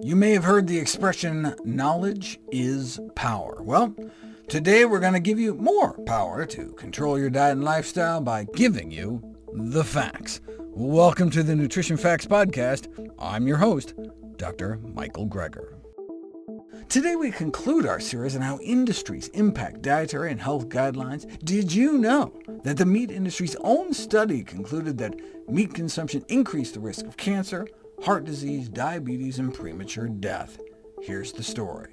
You may have heard the expression, knowledge is power. Well, today we're going to give you more power to control your diet and lifestyle by giving you the facts. Welcome to the Nutrition Facts Podcast. I'm your host, Dr. Michael Greger. Today we conclude our series on how industries impact dietary and health guidelines. Did you know that the meat industry's own study concluded that meat consumption increased the risk of cancer, heart disease, diabetes, and premature death. Here's the story.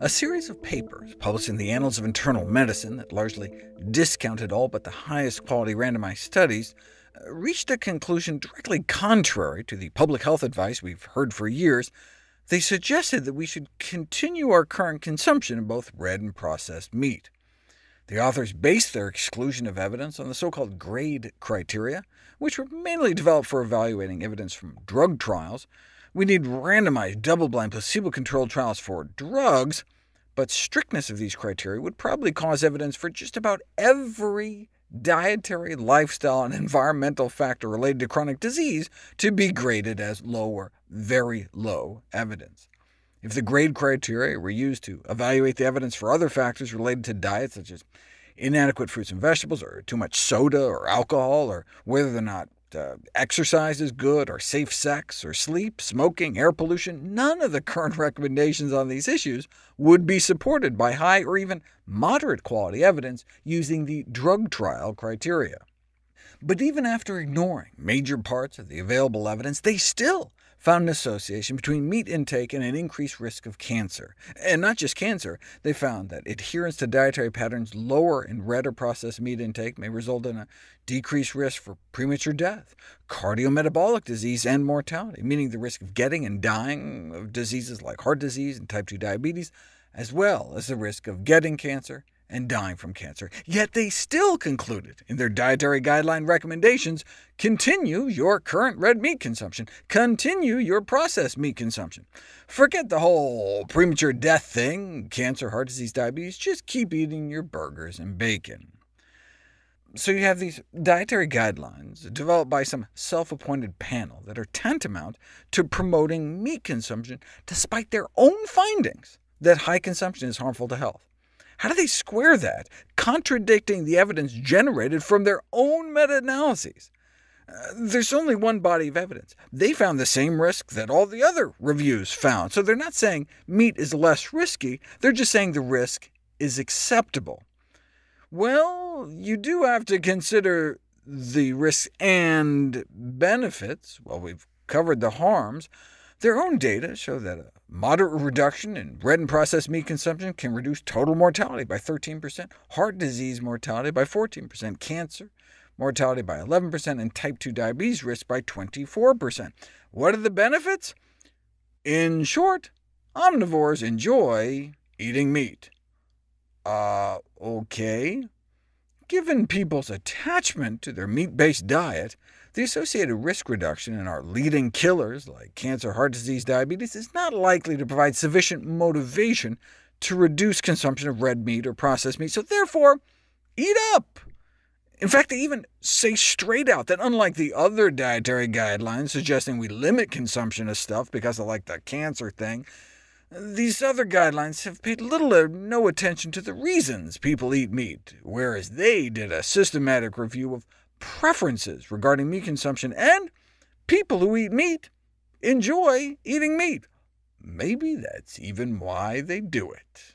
A series of papers published in the Annals of Internal Medicine that largely discounted all but the highest quality randomized studies uh, reached a conclusion directly contrary to the public health advice we've heard for years. They suggested that we should continue our current consumption of both red and processed meat. The authors based their exclusion of evidence on the so-called GRADE criteria, which were mainly developed for evaluating evidence from drug trials. We need randomized, double-blind, placebo-controlled trials for drugs, but strictness of these criteria would probably cause evidence for just about every dietary, lifestyle, and environmental factor related to chronic disease to be graded as low or very low evidence. If the grade criteria were used to evaluate the evidence for other factors related to diet, such as inadequate fruits and vegetables, or too much soda or alcohol, or whether or not uh, exercise is good, or safe sex, or sleep, smoking, air pollution, none of the current recommendations on these issues would be supported by high or even moderate quality evidence using the drug trial criteria. But even after ignoring major parts of the available evidence, they still found an association between meat intake and an increased risk of cancer. And not just cancer, they found that adherence to dietary patterns lower in red or processed meat intake may result in a decreased risk for premature death, cardiometabolic disease, and mortality, meaning the risk of getting and dying of diseases like heart disease and type 2 diabetes, as well as the risk of getting cancer and dying from cancer. Yet they still concluded in their dietary guideline recommendations, continue your current red meat consumption, continue your processed meat consumption. Forget the whole premature death thing, cancer, heart disease, diabetes, just keep eating your burgers and bacon. So you have these dietary guidelines developed by some self-appointed panel that are tantamount to promoting meat consumption despite their own findings that high consumption is harmful to health. How do they square that, contradicting the evidence generated from their own meta-analyses? Uh, there's only one body of evidence. They found the same risk that all the other reviews found, so they're not saying meat is less risky, they're just saying the risk is acceptable. Well, you do have to consider the risks and benefits. Well, we've covered the harms. Their own data show that a moderate reduction in red and processed meat consumption can reduce total mortality by 13%, heart disease mortality by 14%, cancer mortality by 11%, and type 2 diabetes risk by 24%. What are the benefits? In short, omnivores enjoy eating meat. Uh, OK. Given people's attachment to their meat-based diet, the associated risk reduction in our leading killers, like cancer, heart disease, diabetes, is not likely to provide sufficient motivation to reduce consumption of red meat or processed meat, so therefore, eat up! In fact, they even say straight out that unlike the other dietary guidelines suggesting we limit consumption of stuff because of like the cancer thing, these other guidelines have paid little or no attention to the reasons people eat meat, whereas they did a systematic review of preferences regarding meat consumption, and people who eat meat enjoy eating meat. Maybe that's even why they do it.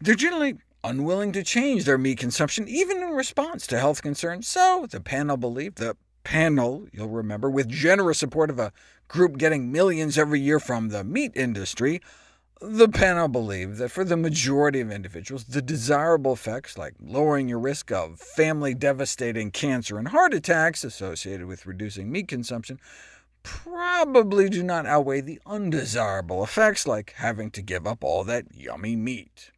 They're generally unwilling to change their meat consumption, even in response to health concerns, so the panel believed, the panel, you'll remember, with generous support of a group getting millions every year from the meat industry, the panel believed that for the majority of individuals, the desirable effects, like lowering your risk of family-devastating cancer and heart attacks associated with reducing meat consumption, probably do not outweigh the undesirable effects, like having to give up all that yummy meat.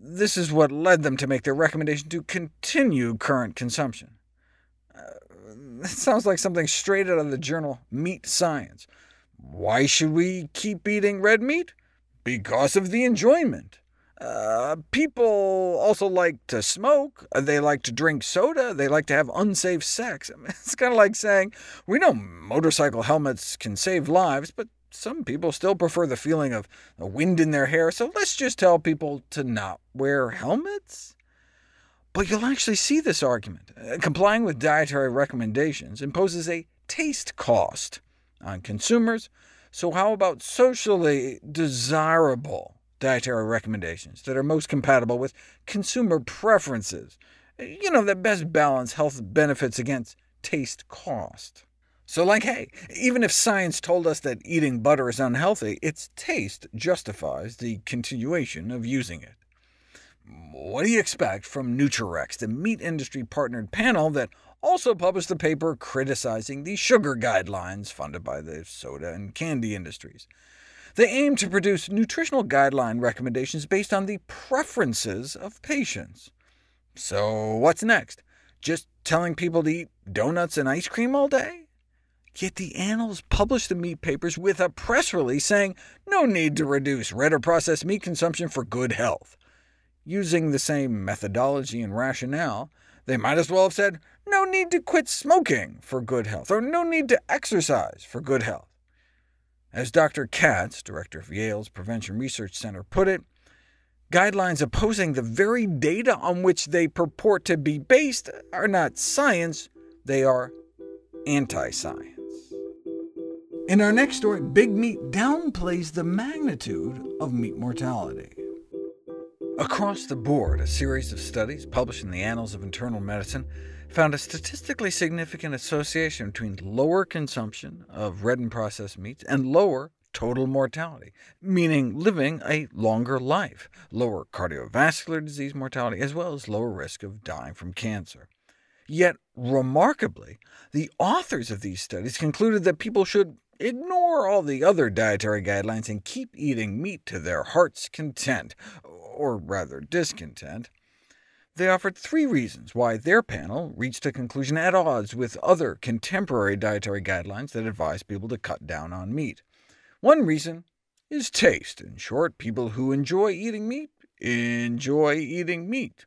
This is what led them to make their recommendation to continue current consumption. Uh, that sounds like something straight out of the journal Meat Science. Why should we keep eating red meat? Because of the enjoyment. Uh, people also like to smoke, uh, they like to drink soda, they like to have unsafe sex. I mean, it's kind of like saying, we know motorcycle helmets can save lives, but some people still prefer the feeling of the wind in their hair, so let's just tell people to not wear helmets? But you'll actually see this argument. Uh, complying with dietary recommendations imposes a taste cost on consumers, so how about socially desirable dietary recommendations that are most compatible with consumer preferences? You know, that best balance health benefits against taste cost. So like, hey, even if science told us that eating butter is unhealthy, its taste justifies the continuation of using it. What do you expect from NutriRECS, the meat industry-partnered panel that also published a paper criticizing the sugar guidelines funded by the soda and candy industries? They aim to produce nutritional guideline recommendations based on the preferences of patients. So what's next? Just telling people to eat donuts and ice cream all day? Yet the Annals published the meat papers with a press release saying no need to reduce red or processed meat consumption for good health. Using the same methodology and rationale, they might as well have said no need to quit smoking for good health, or no need to exercise for good health. As Dr. Katz, director of Yale's Prevention Research Center, put it, guidelines opposing the very data on which they purport to be based are not science, they are anti-science. In our next story, Big Meat downplays the magnitude of meat mortality. Across the board, a series of studies published in the Annals of Internal Medicine found a statistically significant association between lower consumption of red and processed meats and lower total mortality, meaning living a longer life, lower cardiovascular disease mortality, as well as lower risk of dying from cancer. Yet, remarkably, the authors of these studies concluded that people should Ignore all the other dietary guidelines and keep eating meat to their heart's content, or rather discontent. They offered three reasons why their panel reached a conclusion at odds with other contemporary dietary guidelines that advise people to cut down on meat. One reason is taste. In short, people who enjoy eating meat enjoy eating meat.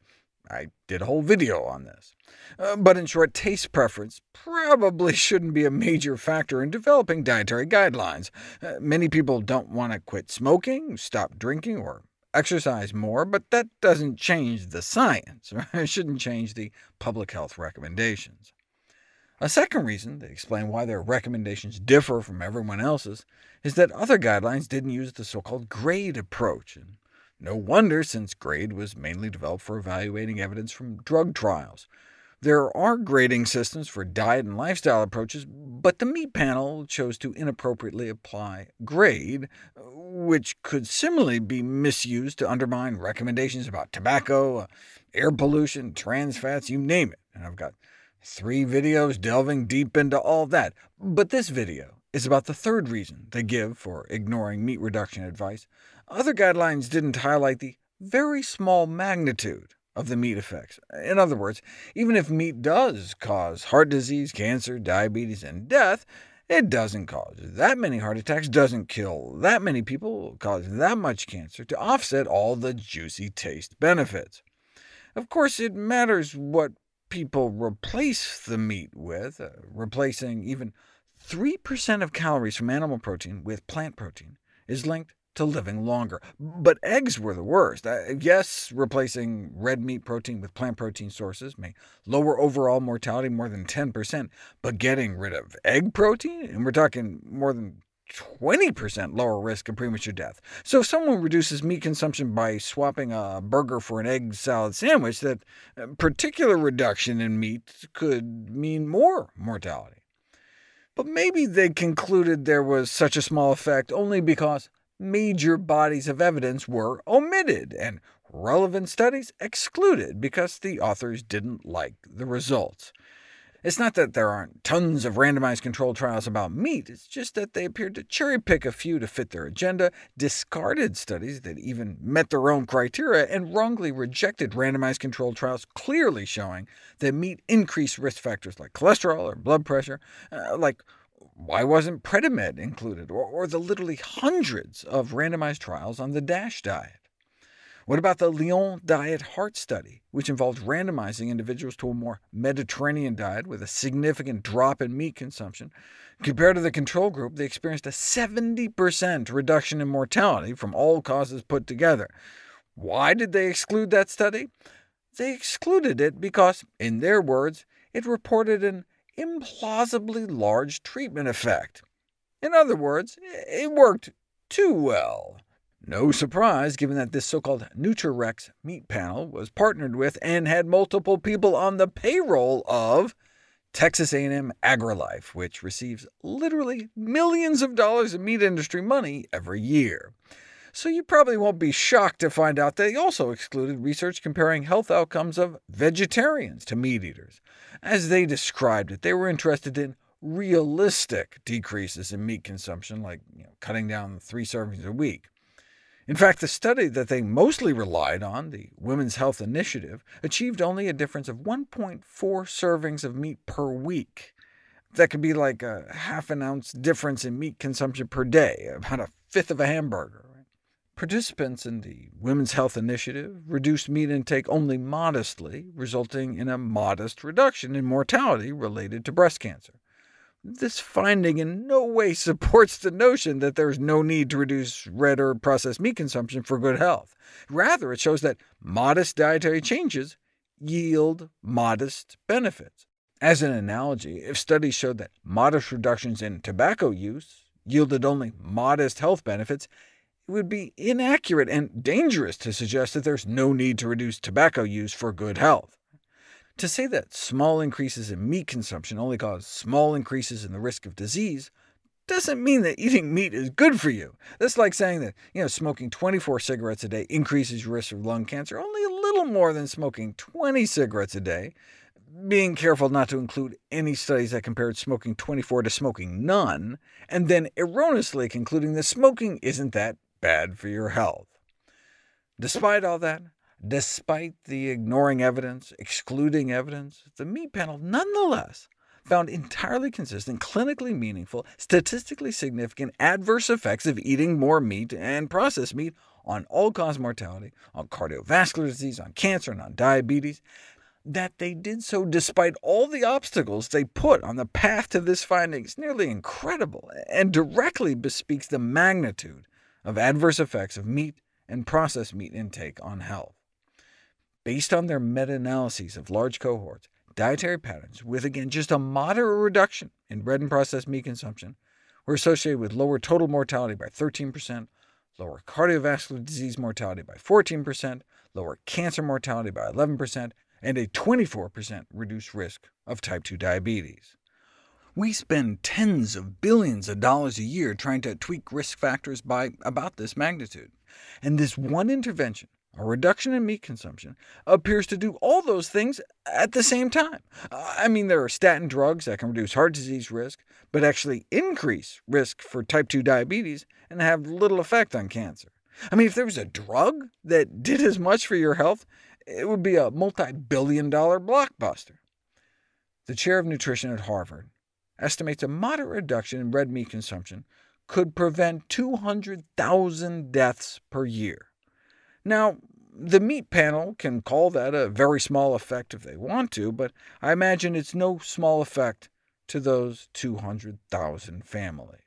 I did a whole video on this. Uh, but in short, taste preference probably shouldn't be a major factor in developing dietary guidelines. Uh, many people don't want to quit smoking, stop drinking, or exercise more, but that doesn't change the science. It shouldn't change the public health recommendations. A second reason they explain why their recommendations differ from everyone else's is that other guidelines didn't use the so-called grade approach, and no wonder, since GRADE was mainly developed for evaluating evidence from drug trials. There are grading systems for diet and lifestyle approaches, but the meat panel chose to inappropriately apply GRADE, which could similarly be misused to undermine recommendations about tobacco, air pollution, trans fats, you name it. And I've got three videos delving deep into all that. But this video is about the third reason they give for ignoring meat reduction advice, other guidelines didn't highlight the very small magnitude of the meat effects. In other words, even if meat does cause heart disease, cancer, diabetes, and death, it doesn't cause that many heart attacks, doesn't kill that many people, cause that much cancer, to offset all the juicy taste benefits. Of course, it matters what people replace the meat with, uh, replacing even 3% of calories from animal protein with plant protein is linked to living longer. But eggs were the worst. Yes, replacing red meat protein with plant protein sources may lower overall mortality more than 10%, but getting rid of egg protein, and we're talking more than 20% lower risk of premature death. So if someone reduces meat consumption by swapping a burger for an egg salad sandwich, that uh, particular reduction in meat could mean more mortality. But maybe they concluded there was such a small effect only because major bodies of evidence were omitted, and relevant studies excluded because the authors didn't like the results. It's not that there aren't tons of randomized controlled trials about meat, it's just that they appeared to cherry-pick a few to fit their agenda, discarded studies that even met their own criteria, and wrongly rejected randomized controlled trials clearly showing that meat increased risk factors like cholesterol or blood pressure, uh, like why wasn't Predimed included, or, or the literally hundreds of randomized trials on the DASH diet? What about the Lyon Diet Heart Study, which involved randomizing individuals to a more Mediterranean diet with a significant drop in meat consumption? Compared to the control group, they experienced a 70% reduction in mortality from all causes put together. Why did they exclude that study? They excluded it because, in their words, it reported an implausibly large treatment effect. In other words, it worked too well. No surprise, given that this so-called NutriRECS meat panel was partnered with and had multiple people on the payroll of Texas A&M AgriLife, which receives literally millions of dollars in meat industry money every year. So you probably won't be shocked to find out they also excluded research comparing health outcomes of vegetarians to meat eaters. As they described it, they were interested in realistic decreases in meat consumption, like you know, cutting down three servings a week. In fact, the study that they mostly relied on, the Women's Health Initiative, achieved only a difference of 1.4 servings of meat per week. That could be like a half an ounce difference in meat consumption per day, about a fifth of a hamburger. Participants in the Women's Health Initiative reduced meat intake only modestly, resulting in a modest reduction in mortality related to breast cancer. This finding in no way supports the notion that there is no need to reduce red or processed meat consumption for good health. Rather, it shows that modest dietary changes yield modest benefits. As an analogy, if studies showed that modest reductions in tobacco use yielded only modest health benefits, it would be inaccurate and dangerous to suggest that there's no need to reduce tobacco use for good health. To say that small increases in meat consumption only cause small increases in the risk of disease doesn't mean that eating meat is good for you. That's like saying that you know, smoking 24 cigarettes a day increases your risk of lung cancer only a little more than smoking 20 cigarettes a day, being careful not to include any studies that compared smoking 24 to smoking none, and then erroneously concluding that smoking isn't that bad for your health. Despite all that, Despite the ignoring evidence, excluding evidence, the meat panel nonetheless found entirely consistent, clinically meaningful, statistically significant adverse effects of eating more meat and processed meat on all-cause mortality, on cardiovascular disease, on cancer, and on diabetes, that they did so despite all the obstacles they put on the path to this finding is nearly incredible, and directly bespeaks the magnitude of adverse effects of meat and processed meat intake on health. Based on their meta-analyses of large cohorts, dietary patterns with, again, just a moderate reduction in red and processed meat consumption were associated with lower total mortality by 13%, lower cardiovascular disease mortality by 14%, lower cancer mortality by 11%, and a 24% reduced risk of type 2 diabetes. We spend tens of billions of dollars a year trying to tweak risk factors by about this magnitude, and this one intervention a reduction in meat consumption, appears to do all those things at the same time. I mean, there are statin drugs that can reduce heart disease risk, but actually increase risk for type 2 diabetes and have little effect on cancer. I mean, if there was a drug that did as much for your health, it would be a multi-billion dollar blockbuster. The chair of nutrition at Harvard estimates a moderate reduction in red meat consumption could prevent 200,000 deaths per year. Now, the meat panel can call that a very small effect if they want to, but I imagine it's no small effect to those 200,000 families.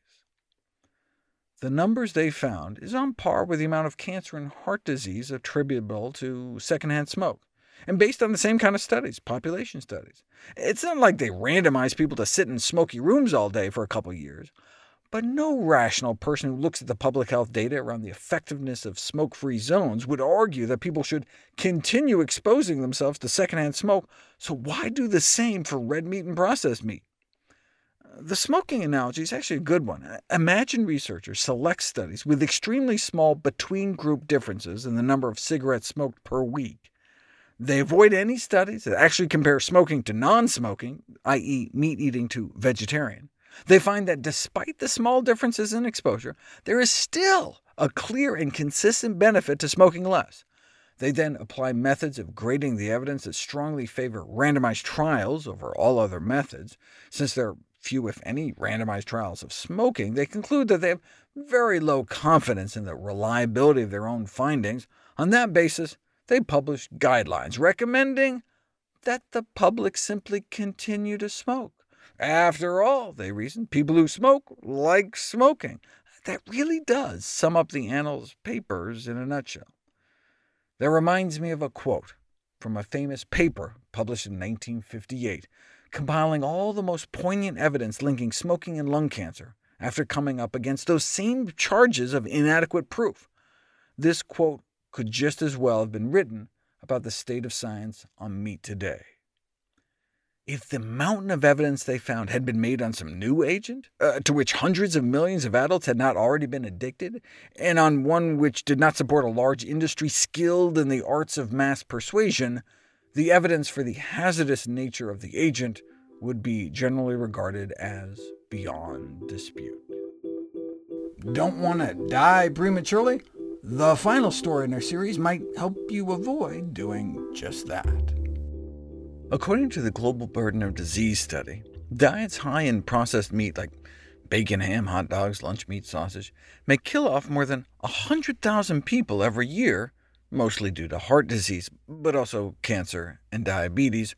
The numbers they found is on par with the amount of cancer and heart disease attributable to secondhand smoke, and based on the same kind of studies, population studies. It's not like they randomized people to sit in smoky rooms all day for a couple years. But no rational person who looks at the public health data around the effectiveness of smoke-free zones would argue that people should continue exposing themselves to secondhand smoke, so why do the same for red meat and processed meat? The smoking analogy is actually a good one. Imagine researchers select studies with extremely small between-group differences in the number of cigarettes smoked per week. They avoid any studies that actually compare smoking to non-smoking, i.e. meat eating to vegetarian. They find that despite the small differences in exposure, there is still a clear and consistent benefit to smoking less. They then apply methods of grading the evidence that strongly favor randomized trials over all other methods. Since there are few, if any, randomized trials of smoking, they conclude that they have very low confidence in the reliability of their own findings On that basis, they published guidelines recommending that the public simply continue to smoke. After all, they reasoned, people who smoke like smoking. That really does sum up the Annals papers in a nutshell. That reminds me of a quote from a famous paper published in 1958, compiling all the most poignant evidence linking smoking and lung cancer, after coming up against those same charges of inadequate proof. This quote could just as well have been written about the state of science on meat today. If the mountain of evidence they found had been made on some new agent, uh, to which hundreds of millions of adults had not already been addicted, and on one which did not support a large industry skilled in the arts of mass persuasion, the evidence for the hazardous nature of the agent would be generally regarded as beyond dispute. Don't want to die prematurely? The final story in our series might help you avoid doing just that. According to the Global Burden of Disease study, diets high in processed meat like bacon, ham, hot dogs, lunch meat, sausage, may kill off more than 100,000 people every year, mostly due to heart disease, but also cancer and diabetes,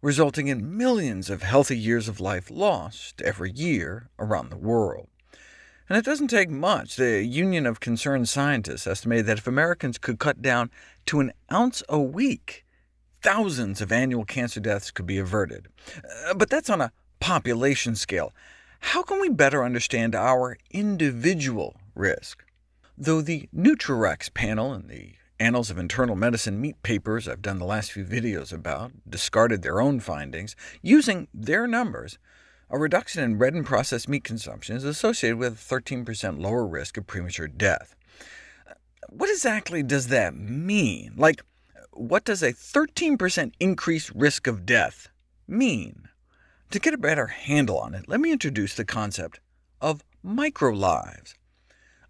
resulting in millions of healthy years of life lost every year around the world. And it doesn't take much. The Union of Concerned Scientists estimated that if Americans could cut down to an ounce a week, thousands of annual cancer deaths could be averted. Uh, but that's on a population scale. How can we better understand our individual risk? Though the NutriRECS panel and the Annals of Internal Medicine meat papers I've done the last few videos about discarded their own findings, using their numbers, a reduction in red and processed meat consumption is associated with a 13% lower risk of premature death. What exactly does that mean? Like, what does a 13% increased risk of death mean? To get a better handle on it, let me introduce the concept of microlives.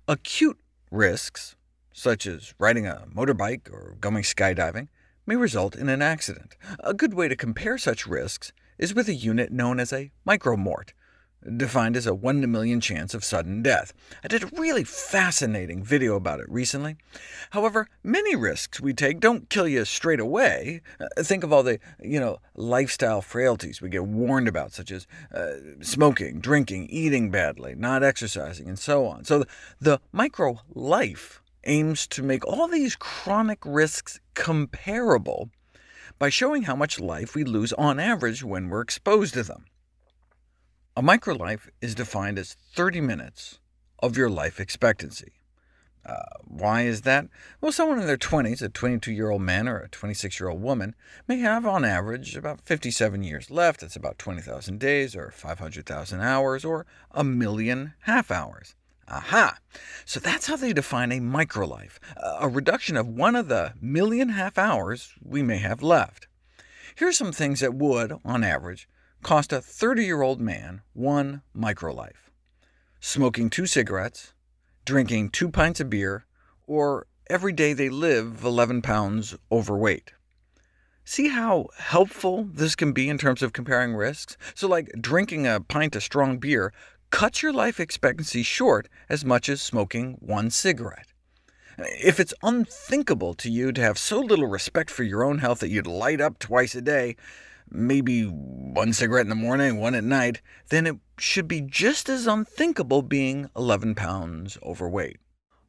Acute risks, such as riding a motorbike or going skydiving, may result in an accident. A good way to compare such risks is with a unit known as a micromort, defined as a 1 in a million chance of sudden death. I did a really fascinating video about it recently. However, many risks we take don't kill you straight away. Uh, think of all the you know, lifestyle frailties we get warned about, such as uh, smoking, drinking, eating badly, not exercising, and so on. So the, micro-life aims to make all these chronic risks comparable by showing how much life we lose on average when we're exposed to them. A microlife is defined as 30 minutes of your life expectancy. Uh, why is that? Well, someone in their 20s, a 22-year-old man or a 26-year-old woman, may have on average about 57 years left. That's about 20,000 days, or 500,000 hours, or a million half-hours. Aha! So that's how they define a microlife, a reduction of one of the million half-hours we may have left. Here are some things that would, on average, cost a 30-year-old man one microlife. Smoking two cigarettes, drinking two pints of beer, or every day they live 11 pounds overweight. See how helpful this can be in terms of comparing risks? So like drinking a pint of strong beer cuts your life expectancy short as much as smoking one cigarette. If it's unthinkable to you to have so little respect for your own health that you'd light up twice a day, maybe one cigarette in the morning, one at night, then it should be just as unthinkable being 11 pounds overweight.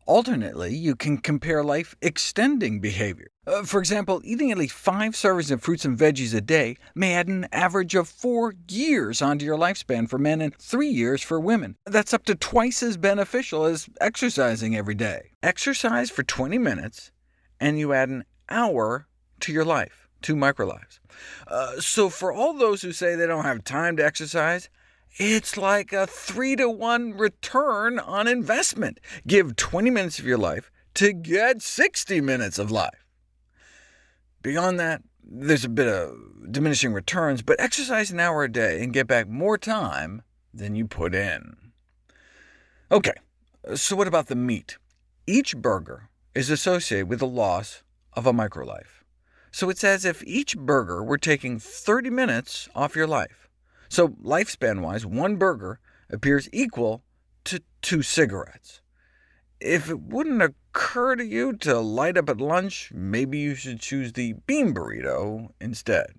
Alternately, you can compare life-extending behavior. Uh, for example, eating at least five servings of fruits and veggies a day may add an average of four years onto your lifespan for men and three years for women. That's up to twice as beneficial as exercising every day. Exercise for 20 minutes, and you add an hour to your life, two microlives. Uh, so for all those who say they don't have time to exercise, it's like a 3 to 1 return on investment. Give 20 minutes of your life to get 60 minutes of life. Beyond that, there's a bit of diminishing returns, but exercise an hour a day and get back more time than you put in. OK, so what about the meat? Each burger is associated with the loss of a microlife. So it's as if each burger were taking 30 minutes off your life. So lifespan-wise, one burger appears equal to two cigarettes. If it wouldn't occur to you to light up at lunch, maybe you should choose the bean burrito instead.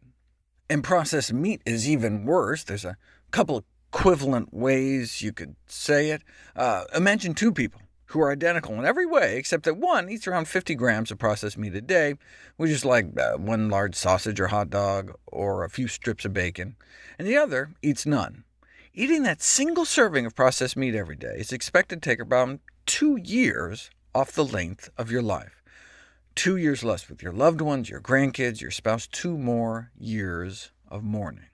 And processed meat is even worse. There's a couple equivalent ways you could say it. Uh, imagine two people who are identical in every way, except that one eats around 50 grams of processed meat a day, which is like uh, one large sausage or hot dog, or a few strips of bacon, and the other eats none. Eating that single serving of processed meat every day is expected to take around two years off the length of your life. Two years less with your loved ones, your grandkids, your spouse, two more years of mourning.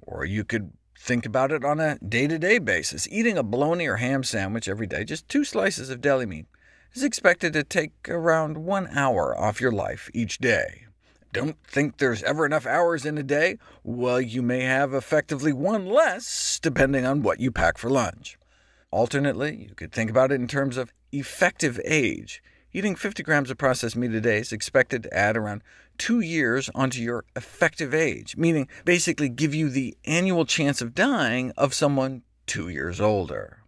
Or you could Think about it on a day-to-day -day basis. Eating a bologna or ham sandwich every day, just two slices of deli meat, is expected to take around one hour off your life each day. Don't think there's ever enough hours in a day? Well, you may have effectively one less, depending on what you pack for lunch. Alternately, you could think about it in terms of effective age. Eating 50 grams of processed meat a day is expected to add around two years onto your effective age, meaning basically give you the annual chance of dying of someone two years older.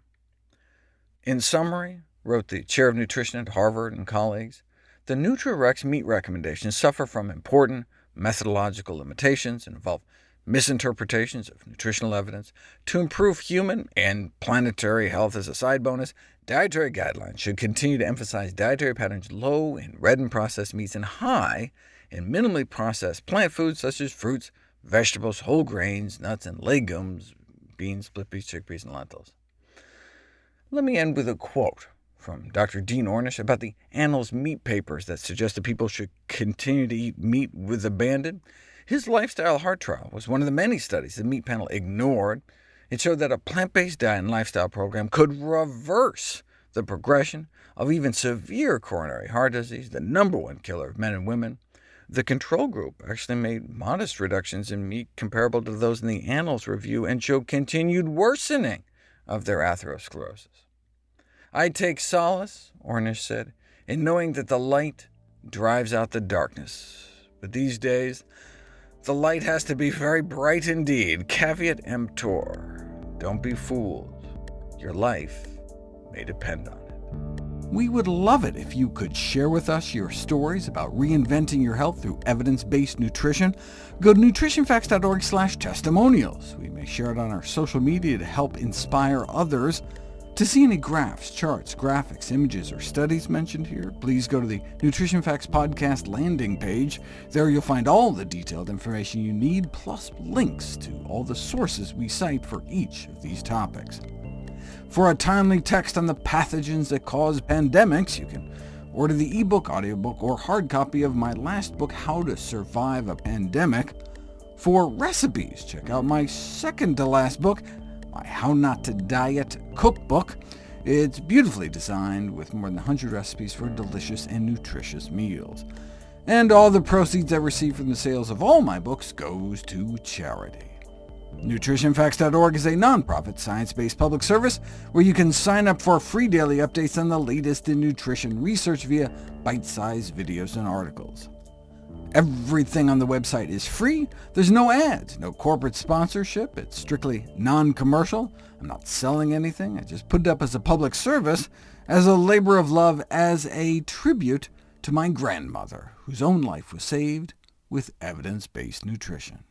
In summary, wrote the chair of nutrition at Harvard and colleagues, the NutriRECS meat recommendations suffer from important methodological limitations and involve misinterpretations of nutritional evidence. To improve human and planetary health as a side bonus, dietary guidelines should continue to emphasize dietary patterns low in red and processed meats and high in minimally processed plant foods such as fruits, vegetables, whole grains, nuts, and legumes, beans, split peas, chickpeas, and lentils. Let me end with a quote from Dr. Dean Ornish about the Annals meat papers that suggest that people should continue to eat meat with abandon. His lifestyle heart trial was one of the many studies the meat panel ignored. It showed that a plant-based diet and lifestyle program could reverse the progression of even severe coronary heart disease, the number one killer of men and women. The control group actually made modest reductions in meat comparable to those in the Annals review and showed continued worsening of their atherosclerosis. I take solace, Ornish said, in knowing that the light drives out the darkness. But these days, the light has to be very bright indeed. Caveat emptor. Don't be fooled. Your life may depend on it. We would love it if you could share with us your stories about reinventing your health through evidence-based nutrition. Go to nutritionfacts.org slash testimonials. We may share it on our social media to help inspire others. To see any graphs, charts, graphics, images, or studies mentioned here, please go to the Nutrition Facts Podcast landing page. There you'll find all the detailed information you need, plus links to all the sources we cite for each of these topics. For a timely text on the pathogens that cause pandemics, you can order the ebook, audiobook, or hard copy of my last book, How to Survive a Pandemic. For recipes, check out my second-to-last book, my How Not to Diet cookbook. It's beautifully designed with more than 100 recipes for delicious and nutritious meals. And all the proceeds I receive from the sales of all my books goes to charity. NutritionFacts.org is a nonprofit, science-based public service where you can sign up for free daily updates on the latest in nutrition research via bite-sized videos and articles. Everything on the website is free. There's no ads, no corporate sponsorship. It's strictly non-commercial. I'm not selling anything. I just put it up as a public service, as a labor of love, as a tribute to my grandmother, whose own life was saved with evidence-based nutrition.